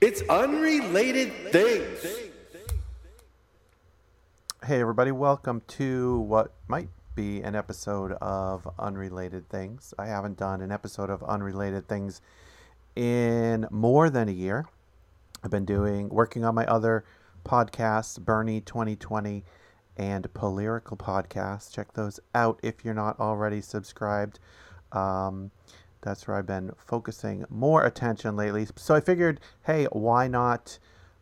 It's unrelated things. Hey, everybody, welcome to what might be an episode of Unrelated Things. I haven't done an episode of Unrelated Things in more than a year. I've been doing, working on my other podcasts, Bernie 2020 and Polyrical Podcast. Check those out if you're not already subscribed. Um, that's where I've been focusing more attention lately. So I figured, hey, why not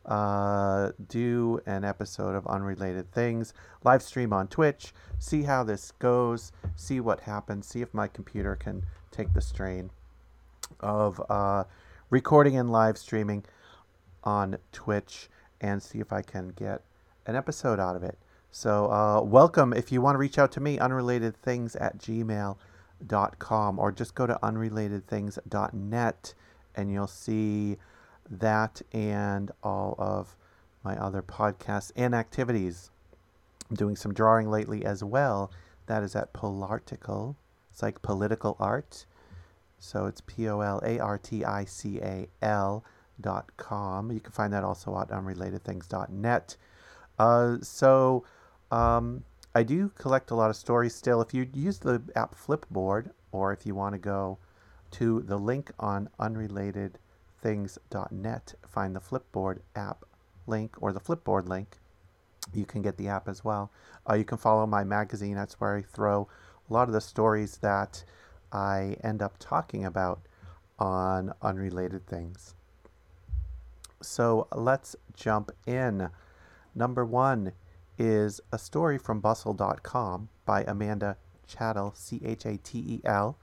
uh, do an episode of Unrelated Things, live stream on Twitch, see how this goes, see what happens, see if my computer can take the strain of uh, recording and live streaming on Twitch and see if I can get an episode out of it. So, uh, welcome. If you want to reach out to me, unrelatedthings at gmail.com or just go to unrelatedthings.net and you'll see that and all of my other podcasts and activities. I'm doing some drawing lately as well. That is at Polartical. It's like political art. So it's P O L A R T I C A L dot com. You can find that also at unrelatedthings.net. Uh, so um, I do collect a lot of stories still. If you use the app Flipboard, or if you want to go to the link on unrelatedthings.net, find the Flipboard app link or the Flipboard link, you can get the app as well. Uh, you can follow my magazine. That's where I throw a lot of the stories that I end up talking about on unrelated things. So let's jump in. Number one is a story from bustle.com by Amanda Chatel, C H A T E L.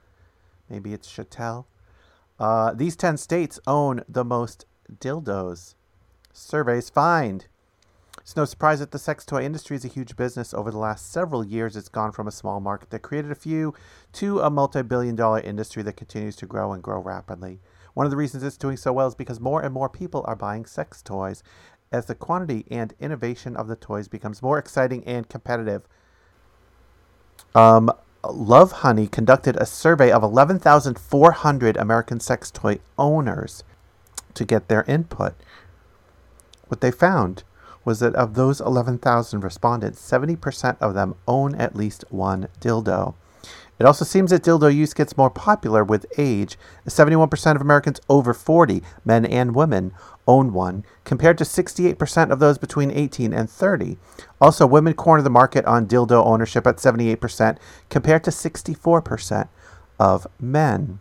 Maybe it's Chattel. Uh, these 10 states own the most dildos. Surveys find. It's no surprise that the sex toy industry is a huge business. Over the last several years, it's gone from a small market that created a few to a multi billion dollar industry that continues to grow and grow rapidly. One of the reasons it's doing so well is because more and more people are buying sex toys as the quantity and innovation of the toys becomes more exciting and competitive. Um, Lovehoney conducted a survey of 11,400 American sex toy owners to get their input. What they found was that of those 11,000 respondents, 70% of them own at least one dildo. It also seems that dildo use gets more popular with age. 71% of Americans over 40, men and women, own one, compared to 68% of those between 18 and 30. Also, women corner the market on dildo ownership at 78%, compared to 64% of men.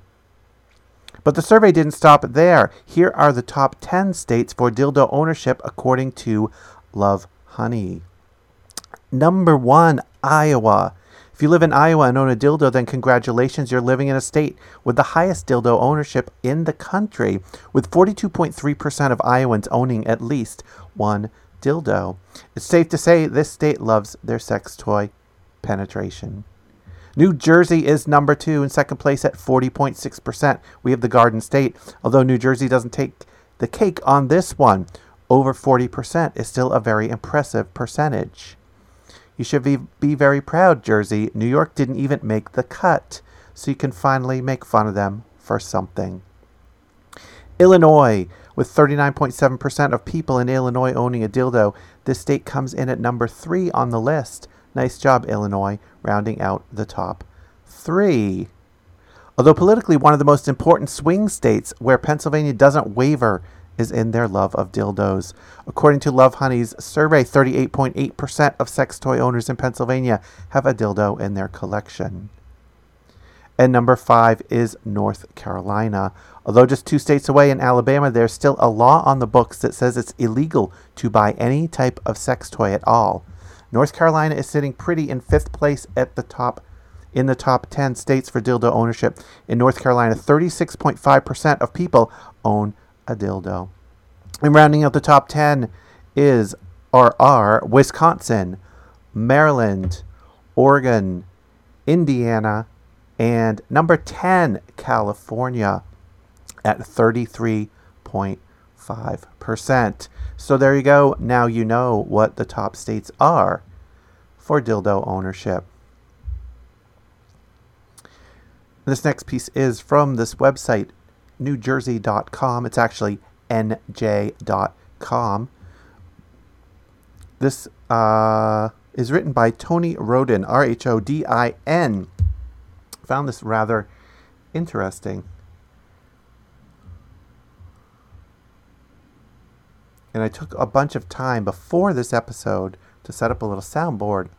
But the survey didn't stop there. Here are the top 10 states for dildo ownership according to Love Honey. Number one, Iowa. If you live in Iowa and own a dildo, then congratulations, you're living in a state with the highest dildo ownership in the country, with 42.3% of Iowans owning at least one dildo. It's safe to say this state loves their sex toy penetration. New Jersey is number two in second place at 40.6%. We have the Garden State, although New Jersey doesn't take the cake on this one. Over 40% is still a very impressive percentage. You should be, be very proud, Jersey. New York didn't even make the cut, so you can finally make fun of them for something. Illinois, with 39.7% of people in Illinois owning a dildo, this state comes in at number three on the list. Nice job, Illinois, rounding out the top three. Although politically one of the most important swing states where Pennsylvania doesn't waver is in their love of dildos. According to Lovehoney's survey, 38.8% of sex toy owners in Pennsylvania have a dildo in their collection. And number five is North Carolina. Although just two states away in Alabama, there's still a law on the books that says it's illegal to buy any type of sex toy at all. North Carolina is sitting pretty in fifth place at the top in the top 10 states for dildo ownership. In North Carolina, 36.5% of people own a dildo. And rounding out the top 10 is RR, Wisconsin, Maryland, Oregon, Indiana, and number 10, California at 33.5%. So there you go. Now you know what the top states are for dildo ownership. This next piece is from this website, newjersey.com. It's actually nj.com. This uh, is written by Tony Rhodin, R H O D I N. Found this rather interesting. And I took a bunch of time before this episode to set up a little soundboard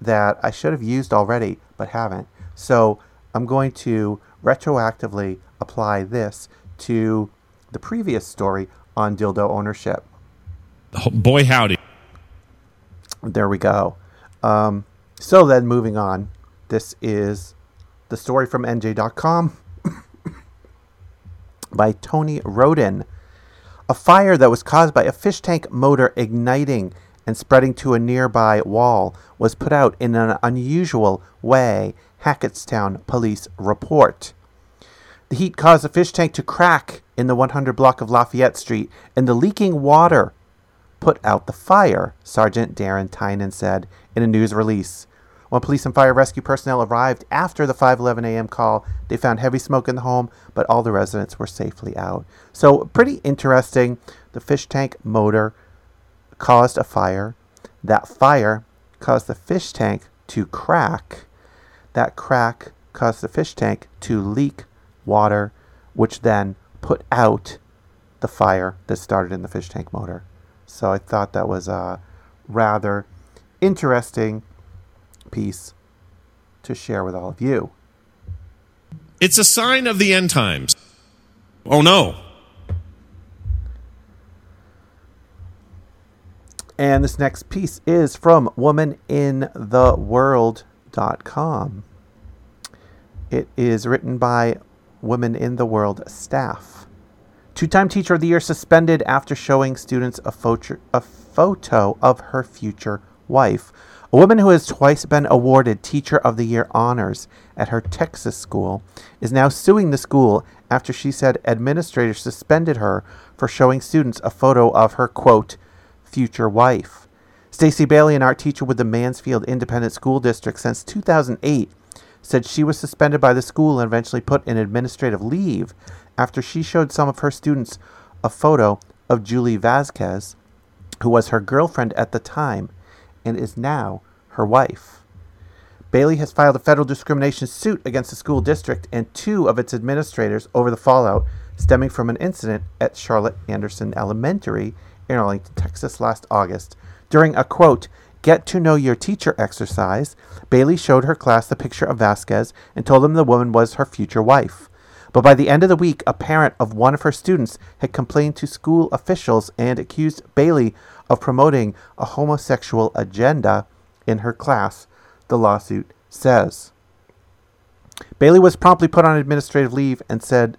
that I should have used already but haven't. So I'm going to retroactively apply this to the previous story on dildo ownership. Boy, howdy. There we go. Um, so then, moving on, this is the story from NJ.com by Tony Rhodin. A fire that was caused by a fish tank motor igniting and spreading to a nearby wall was put out in an unusual way, Hackettstown police report. The heat caused the fish tank to crack in the 100 block of Lafayette Street, and the leaking water put out the fire, Sergeant Darren Tynan said in a news release. When police and fire rescue personnel arrived after the 5:11 a.m. call, they found heavy smoke in the home, but all the residents were safely out. So, pretty interesting. The fish tank motor caused a fire. That fire caused the fish tank to crack. That crack caused the fish tank to leak water, which then put out the fire that started in the fish tank motor. So I thought that was a rather interesting piece to share with all of you. It's a sign of the end times. Oh no. And this next piece is from womanintheworld.com. It is written by Women in the World staff. Two time Teacher of the Year suspended after showing students a photo, a photo of her future wife. A woman who has twice been awarded Teacher of the Year honors at her Texas school is now suing the school after she said administrators suspended her for showing students a photo of her, quote, future wife. Stacy Bailey, an art teacher with the Mansfield Independent School District since 2008, said she was suspended by the school and eventually put in administrative leave after she showed some of her students a photo of Julie Vasquez, who was her girlfriend at the time and is now her wife. Bailey has filed a federal discrimination suit against the school district and two of its administrators over the fallout stemming from an incident at Charlotte Anderson Elementary in Arlington, Texas last August. During a quote, Get to know your teacher exercise, Bailey showed her class the picture of Vasquez and told them the woman was her future wife. But by the end of the week, a parent of one of her students had complained to school officials and accused Bailey of promoting a homosexual agenda in her class, the lawsuit says. Bailey was promptly put on administrative leave and said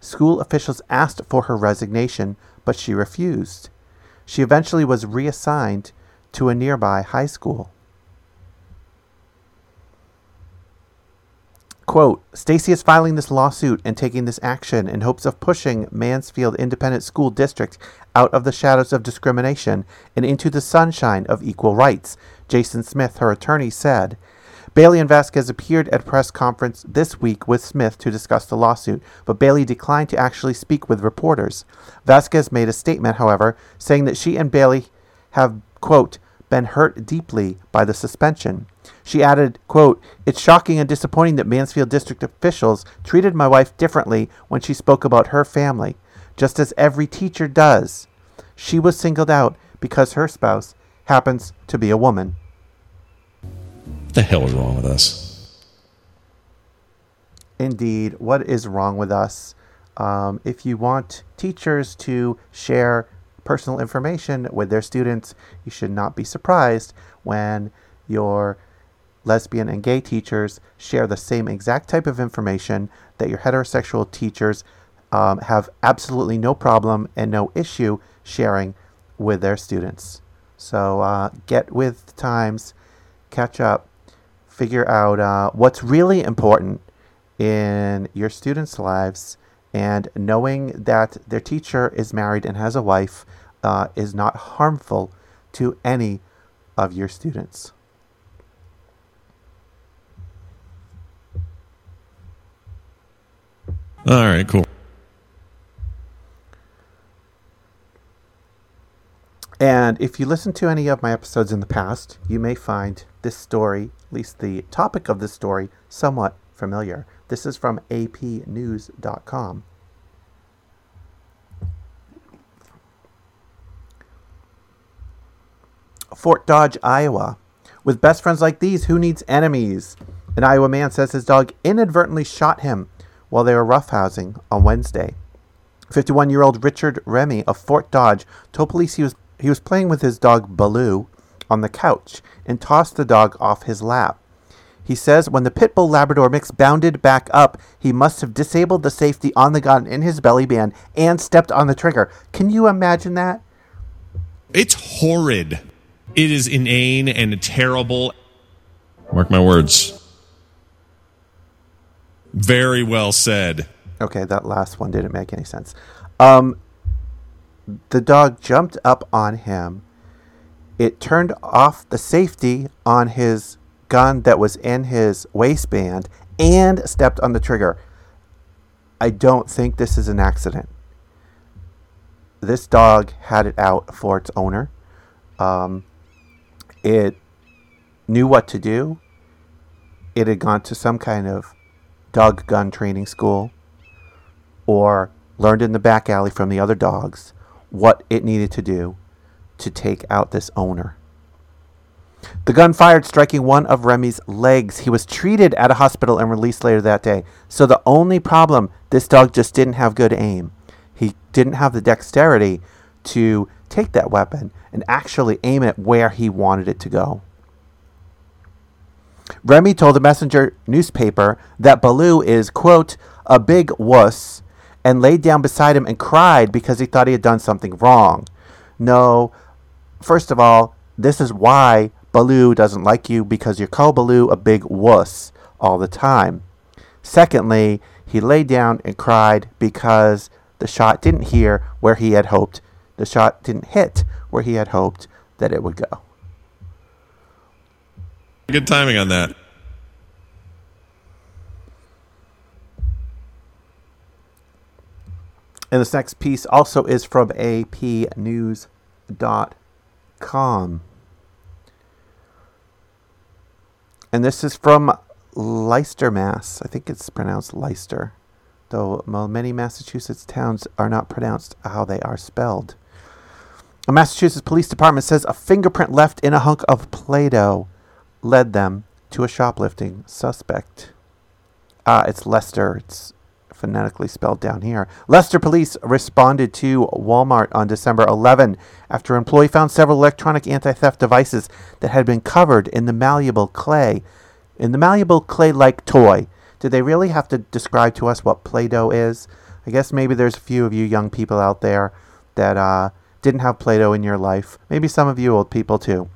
school officials asked for her resignation, but she refused. She eventually was reassigned to a nearby high school. Quote, Stacy is filing this lawsuit and taking this action in hopes of pushing Mansfield Independent School District out of the shadows of discrimination and into the sunshine of equal rights, Jason Smith, her attorney, said. Bailey and Vasquez appeared at a press conference this week with Smith to discuss the lawsuit, but Bailey declined to actually speak with reporters. Vasquez made a statement, however, saying that she and Bailey have, quote, been hurt deeply by the suspension. She added, quote, It's shocking and disappointing that Mansfield District officials treated my wife differently when she spoke about her family, just as every teacher does. She was singled out because her spouse happens to be a woman. What the hell is wrong with us? Indeed, what is wrong with us? Um, if you want teachers to share personal information with their students, you should not be surprised when your lesbian and gay teachers share the same exact type of information that your heterosexual teachers um, have absolutely no problem and no issue sharing with their students. So uh, get with the times, catch up, figure out uh, what's really important in your students' lives, and knowing that their teacher is married and has a wife uh, is not harmful to any of your students. All right, cool. And if you listen to any of my episodes in the past, you may find this story, at least the topic of this story, somewhat familiar. This is from apnews.com. Fort Dodge, Iowa. With best friends like these, who needs enemies? An Iowa man says his dog inadvertently shot him while they were roughhousing on Wednesday. 51 year old Richard Remy of Fort Dodge told police he was, he was playing with his dog Baloo on the couch and tossed the dog off his lap. He says when the pit bull Labrador mix bounded back up, he must have disabled the safety on the gun in his belly band and stepped on the trigger. Can you imagine that? It's horrid. It is inane and terrible. Mark my words. Very well said. Okay, that last one didn't make any sense. Um, the dog jumped up on him. It turned off the safety on his gun that was in his waistband and stepped on the trigger. I don't think this is an accident. This dog had it out for its owner. Um, it knew what to do. It had gone to some kind of dog gun training school or learned in the back alley from the other dogs what it needed to do to take out this owner. The gun fired, striking one of Remy's legs. He was treated at a hospital and released later that day. So the only problem, this dog just didn't have good aim. He didn't have the dexterity to take that weapon and actually aim it where he wanted it to go. Remy told the messenger newspaper that Baloo is, quote, a big wuss, and laid down beside him and cried because he thought he had done something wrong. No, first of all, this is why Baloo doesn't like you because you call Baloo a big wuss all the time. Secondly, he lay down and cried because the shot didn't hear where he had hoped. The shot didn't hit where he had hoped that it would go. Good timing on that. And this next piece also is from apnews.com. And this is from Leicester, Mass. I think it's pronounced Leicester, though many Massachusetts towns are not pronounced how they are spelled. A Massachusetts police department says a fingerprint left in a hunk of Play Doh led them to a shoplifting suspect. Ah, it's Leicester. It's phonetically spelled down here. Leicester police responded to Walmart on December 11 after an employee found several electronic anti-theft devices that had been covered in the malleable clay, in the malleable clay-like toy. Did they really have to describe to us what Play-Doh is? I guess maybe there's a few of you young people out there that uh, didn't have Play-Doh in your life. Maybe some of you old people too.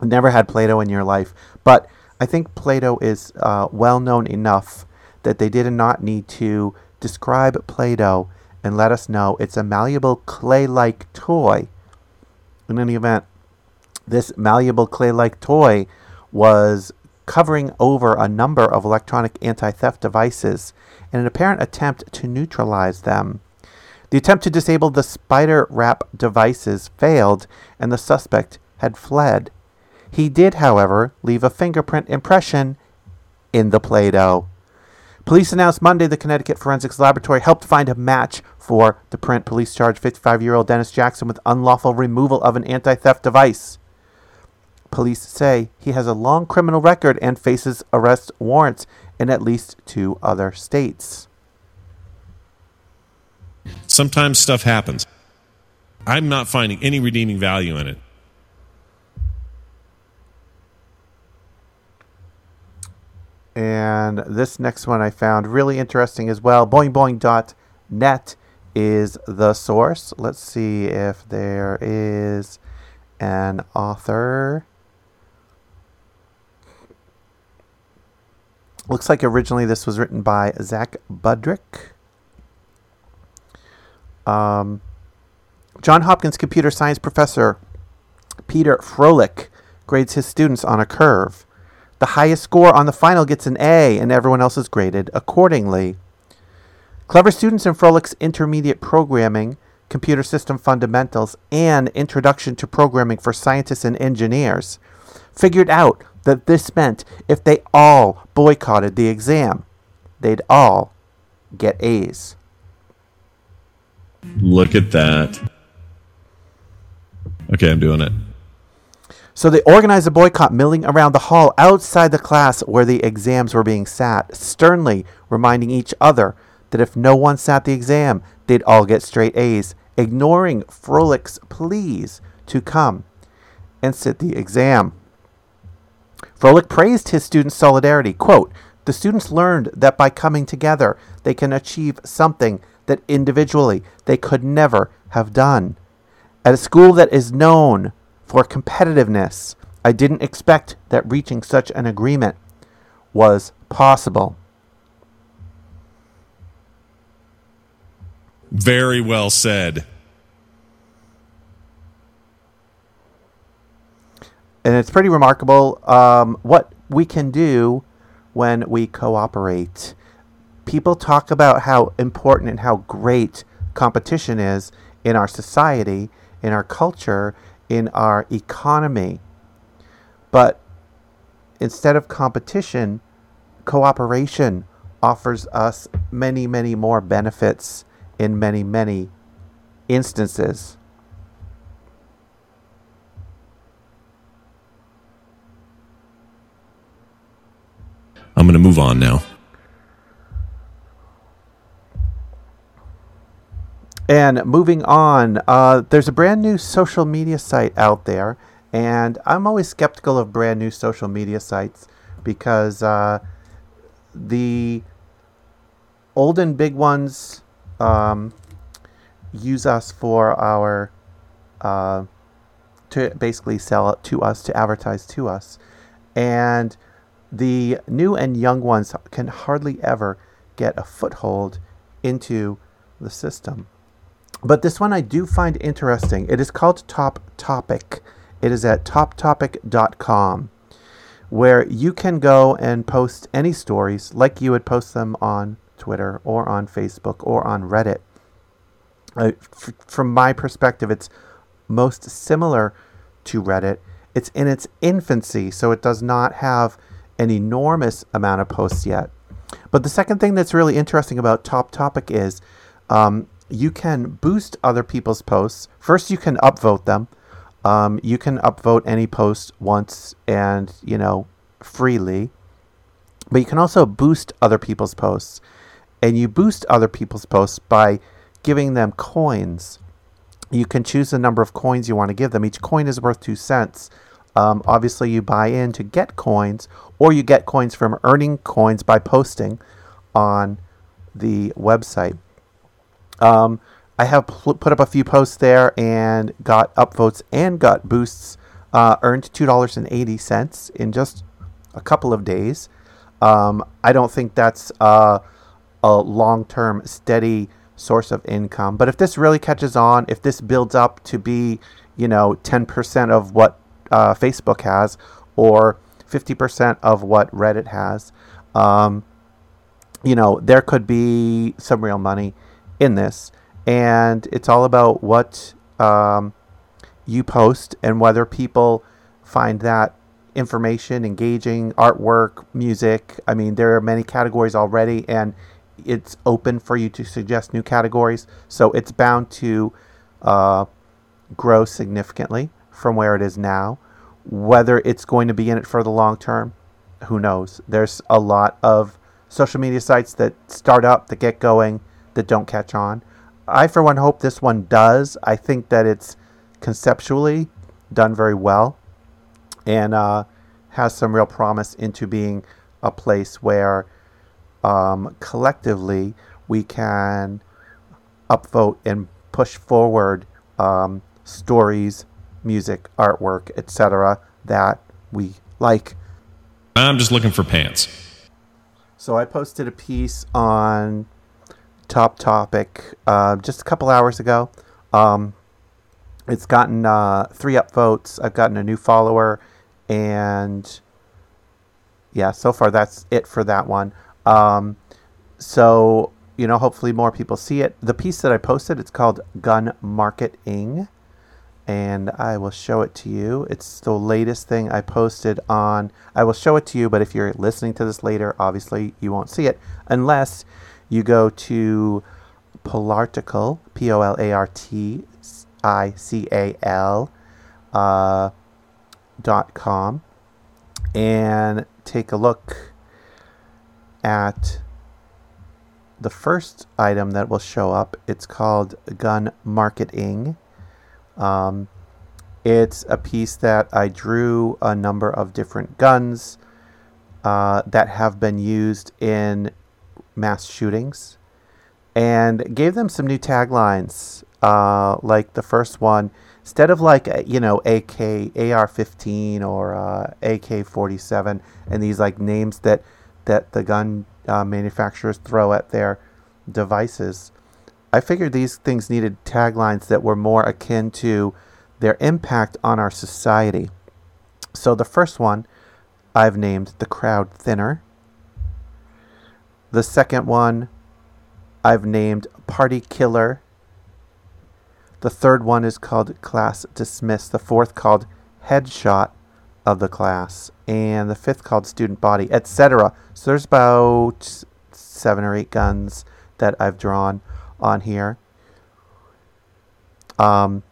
Never had Play-Doh in your life, but I think Play-Doh is uh, well known enough that they did not need to describe Play Doh and let us know it's a malleable clay like toy. In any event, this malleable clay like toy was covering over a number of electronic anti theft devices in an apparent attempt to neutralize them. The attempt to disable the spider wrap devices failed, and the suspect had fled. He did, however, leave a fingerprint impression in the Play Doh. Police announced Monday the Connecticut Forensics Laboratory helped find a match for the print. Police charged 55 year old Dennis Jackson with unlawful removal of an anti theft device. Police say he has a long criminal record and faces arrest warrants in at least two other states. Sometimes stuff happens. I'm not finding any redeeming value in it. And this next one I found really interesting as well. BoingBoing.net is the source. Let's see if there is an author. Looks like originally this was written by Zack Budryk. Um, John Hopkins computer science professor Peter Fröhlich grades his students on a curve. The highest score on the final gets an A, and everyone else is graded accordingly. Clever students in Fröhlich's intermediate programming Computer System Fundamentals, and Introduction to Programming for Scientists and Engineers, figured out that this meant if they all boycotted the exam, they'd all get A's. Look at that. Okay, I'm doing it. So they organized a boycott, milling around the hall outside the class where the exams were being sat, sternly reminding each other that if no one sat the exam, they'd all get straight A's, ignoring Fröhlich's pleas to come and sit the exam. Fröhlich praised his students' solidarity. Quote, the students learned that by coming together, they can achieve something that individually they could never have done. At a school that is known for competitiveness, I didn't expect that reaching such an agreement was possible. Very well said. And it's pretty remarkable um, what we can do when we cooperate. People talk about how important and how great competition is in our society, in our culture, in our economy. But instead of competition, cooperation offers us many, many more benefits in many, many instances. I'm going to move on now. And moving on, uh, there's a brand new social media site out there, and I'm always skeptical of brand new social media sites because uh, the old and big ones um, use us for our uh, to basically sell it to us to advertise to us, and the new and young ones can hardly ever get a foothold into the system. But this one I do find interesting. It is called Top Topic. It is at toptopic.com where you can go and post any stories like you would post them on Twitter or on Facebook or on Reddit. Uh, f- from my perspective, it's most similar to Reddit. It's in its infancy, so it does not have an enormous amount of posts yet. But the second thing that's really interesting about Top Topic is um, you can boost other people's posts. First, you can upvote them. Um, you can upvote any post once and, you know, freely. But you can also boost other people's posts. And you boost other people's posts by giving them coins. You can choose the number of coins you want to give them. Each coin is worth two cents. Um, obviously, you buy in to get coins, or you get coins from earning coins by posting on the website. Um, I have pl- put up a few posts there and got upvotes and got boosts. Uh, earned two dollars and eighty cents in just a couple of days. Um, I don't think that's uh, a long-term steady source of income. But if this really catches on, if this builds up to be, you know, ten percent of what uh, Facebook has, or fifty percent of what Reddit has, um, you know, there could be some real money in this. And it's all about what um, you post and whether people find that information engaging, artwork, music. I mean, there are many categories already, and it's open for you to suggest new categories. So it's bound to uh, grow significantly from where it is now. Whether it's going to be in it for the long term, who knows? There's a lot of social media sites that start up, that get going, that don't catch on. I, for one, hope this one does. I think that it's conceptually done very well and uh, has some real promise into being a place where um, collectively we can upvote and push forward um, stories, music, artwork, etc. that we like. I'm just looking for pants. So I posted a piece on Top Topic uh, just a couple hours ago. Um, it's gotten uh, three upvotes. I've gotten a new follower, and yeah, so far that's it for that one. Um, so you know, hopefully more people see it. The piece that I posted, it's called Gun Marketing, and I will show it to you. It's the latest thing I posted on. I will show it to you, but if you're listening to this later, obviously you won't see it unless you go to Polartical, P O L A R T I C A L, uh, dot com, and take a look at the first item that will show up. It's called Gun Marketing. Um, it's a piece that I drew a number of different guns uh, that have been used in mass shootings and gave them some new taglines. Uh, like the first one, instead of like you know AK AR-15 or uh, AK-47 and these like names that that the gun uh, manufacturers throw at their devices, I figured these things needed taglines that were more akin to their impact on our society. So the first one I've named the crowd thinner. The second one I've named Party Killer. The third one is called Class Dismiss. The fourth called Headshot of the class. And the fifth called Student Body, etc. So there's about seven or eight guns that I've drawn on here. Um,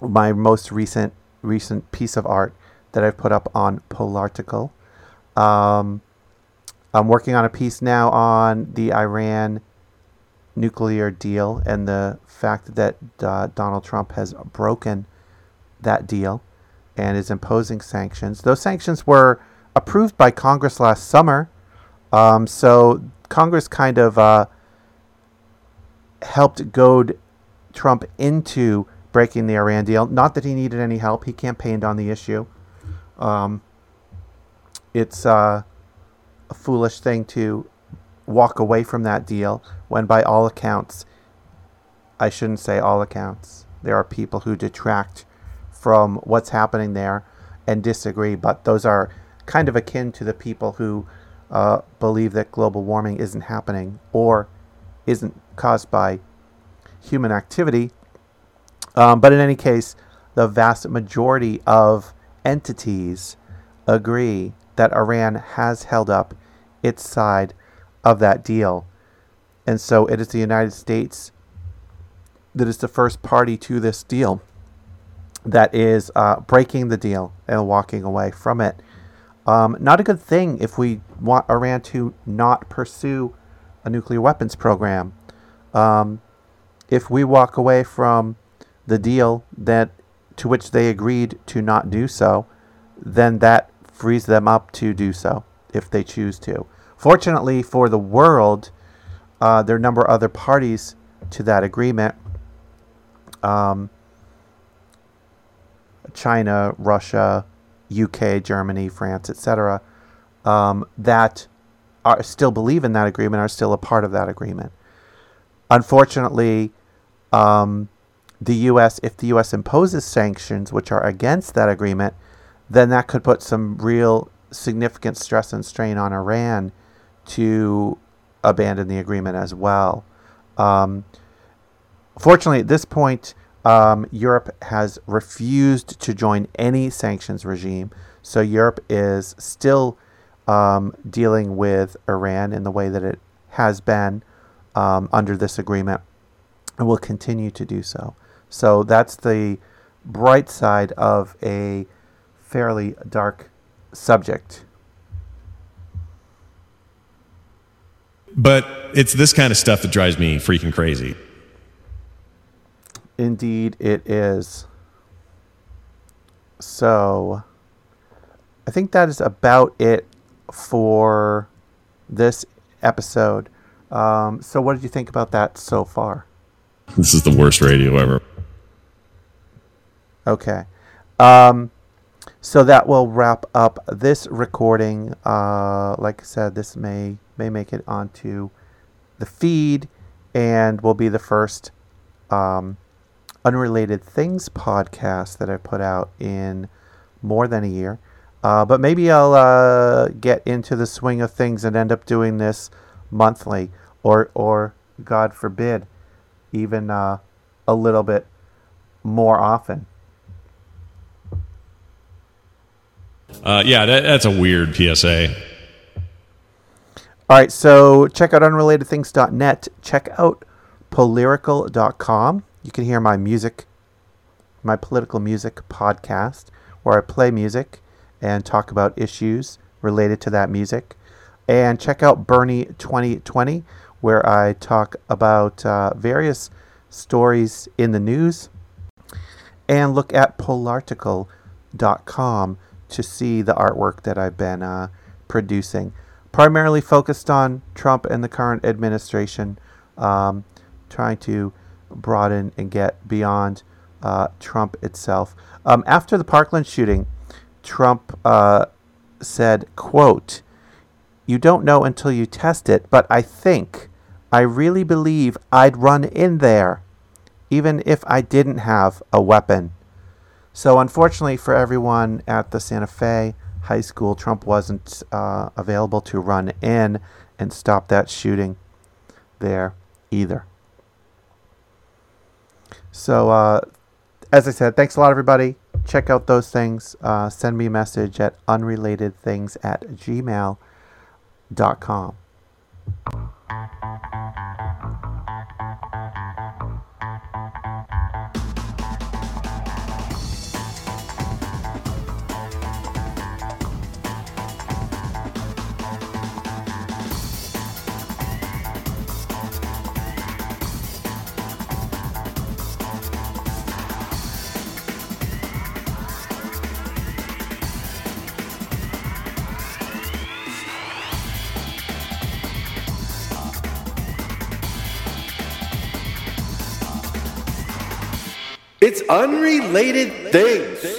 my most recent recent piece of art that I've put up on Polartical. Um, I'm working on a piece now on the Iran nuclear deal and the fact that uh, Donald Trump has broken that deal and is imposing sanctions. Those sanctions were approved by Congress last summer. Um, so Congress kind of uh, helped goad Trump into breaking the Iran deal. Not that he needed any help, he campaigned on the issue. Um, it's uh, a foolish thing to walk away from that deal when, by all accounts, I shouldn't say all accounts, there are people who detract from what's happening there and disagree, but those are kind of akin to the people who uh, believe that global warming isn't happening or isn't caused by human activity. Um, but in any case, the vast majority of entities agree that Iran has held up its side of that deal. And so it is the United States that is the first party to this deal that is uh, breaking the deal and walking away from it. Um, not a good thing if we want Iran to not pursue a nuclear weapons program. Um, if we walk away from the deal that to which they agreed to not do so, then that frees them up to do so if they choose to. Fortunately for the world, uh, there are a number of other parties to that agreement. Um, China, Russia, UK, Germany, France, etc., um, that are still believe in that agreement are still a part of that agreement. Unfortunately, um, the U.S. if the U.S. imposes sanctions which are against that agreement, then that could put some real significant stress and strain on Iran to abandon the agreement as well. Um, fortunately, at this point, um, Europe has refused to join any sanctions regime. So Europe is still um, dealing with Iran in the way that it has been um, under this agreement and will continue to do so. So that's the bright side of a fairly dark subject. But it's this kind of stuff that drives me freaking crazy. Indeed, it is. So, I think that is about it for this episode. Um, so, what did you think about that so far? This is the worst radio ever. Okay. Um, so that will wrap up this recording. Uh, like I said, this may may make it onto the feed and will be the first um, unrelated things podcast that I put out in more than a year. Uh, but maybe I'll uh, get into the swing of things and end up doing this monthly. or or God forbid, even uh, a little bit more often. Uh, yeah, that, that's a weird PSA. All right, so check out unrelatedthings.net. Check out polyrical.com. You can hear my music, my political music podcast, where I play music and talk about issues related to that music. And check out Bernie 2020, where I talk about uh, various stories in the news. And look at polartical.com to see the artwork that I've been uh, producing. Primarily focused on Trump and the current administration, um, trying to broaden and get beyond uh, Trump itself. Um, after the Parkland shooting, Trump uh, said, quote, you don't know until you test it, but I think, I really believe I'd run in there, even if I didn't have a weapon. So, unfortunately for everyone at the Santa Fe High School, Trump wasn't uh, available to run in and stop that shooting there either. So, uh, as I said, thanks a lot, everybody. Check out those things. Uh, send me a message at unrelatedthings at gmail.com. unrelated things.